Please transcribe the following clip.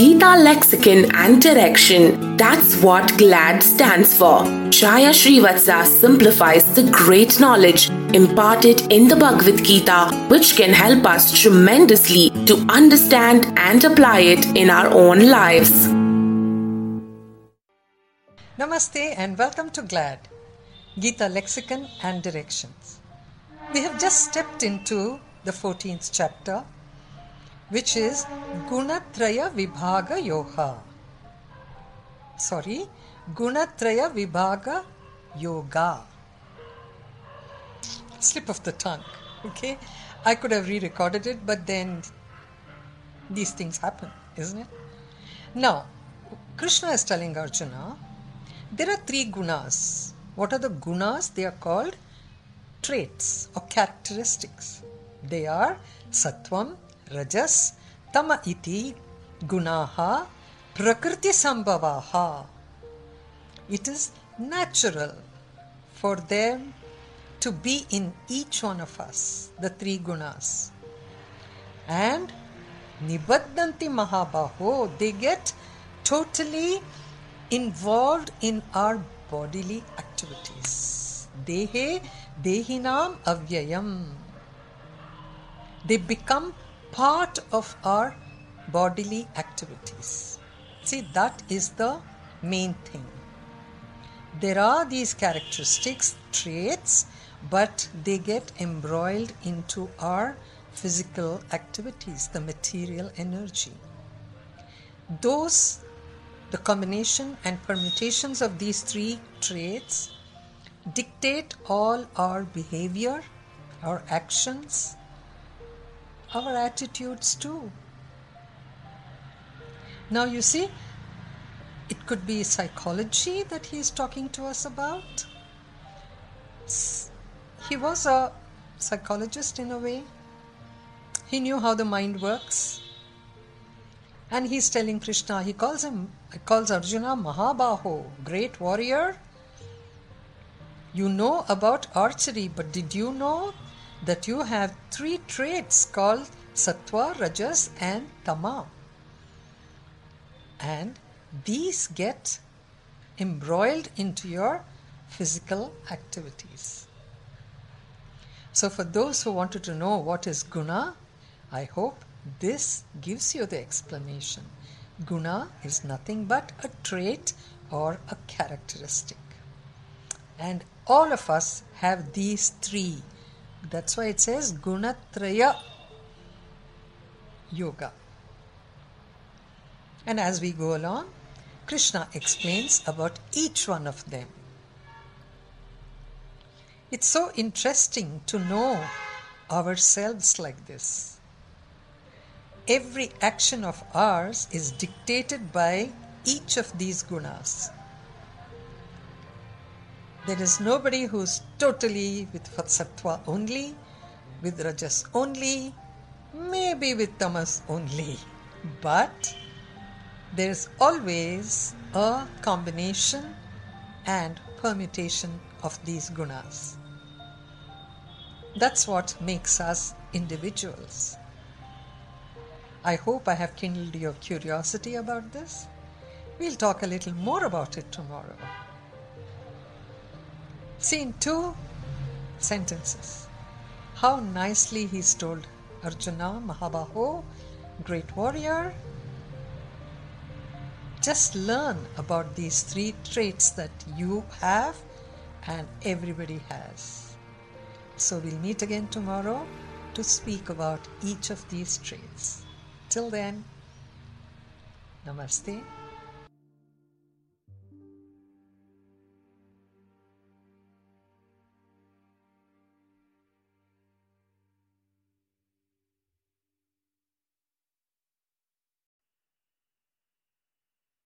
Gita lexicon and direction. That's what GLAD stands for. Jaya Srivatsa simplifies the great knowledge imparted in the Bhagavad Gita, which can help us tremendously to understand and apply it in our own lives. Namaste and welcome to GLAD, Gita Lexicon and Directions. We have just stepped into the 14th chapter which is Gunatraya Vibhaga Yoga. Sorry, Gunatraya Vibhaga Yoga. Slip of the tongue. Okay, I could have re recorded it, but then these things happen, isn't it? Now, Krishna is telling Arjuna there are three gunas. What are the gunas? They are called traits or characteristics. They are Sattvam, रजस, तम इति गुणा प्रकृति संभवा it is natural for them to be in each one of us the three gunas and निबद्धन्ति महाबाहो they get totally involve in our bodily activities देहे देहिनाम अव्ययम they become part of our bodily activities. See, that is the main thing. There are these characteristics, traits, but they get embroiled into our physical activities, the material energy. Those, the combination and permutations of these three traits dictate all our behavior, our actions, our attitudes too. Now, you see, it could be psychology that he is talking to us about. He was a psychologist in a way, he knew how the mind works. And he's telling Krishna, he calls him, he calls Arjuna Mahabaho, great warrior. You know about archery, but did you know that you have three traits called sattva, rajas, and tama. And these get embroiled into your physical activities. So, for those who wanted to know what is guna, I hope this gives you the explanation. Guna is nothing but a trait or a characteristic. And all of us have these three that's why it says Gunatraya Yoga. And as we go along, Krishna explains about each one of them. It's so interesting to know ourselves like this. Every action of ours is dictated by each of these gunas. There is nobody who's totally with sattva only, with rajas only, maybe with tamas only. But there is always a combination and permutation of these gunas. That's what makes us individuals. I hope I have kindled your curiosity about this. We'll talk a little more about it tomorrow. See, in two sentences, how nicely he's told Arjuna, Mahabaho, great warrior. Just learn about these three traits that you have and everybody has. So we'll meet again tomorrow to speak about each of these traits. Till then, Namaste.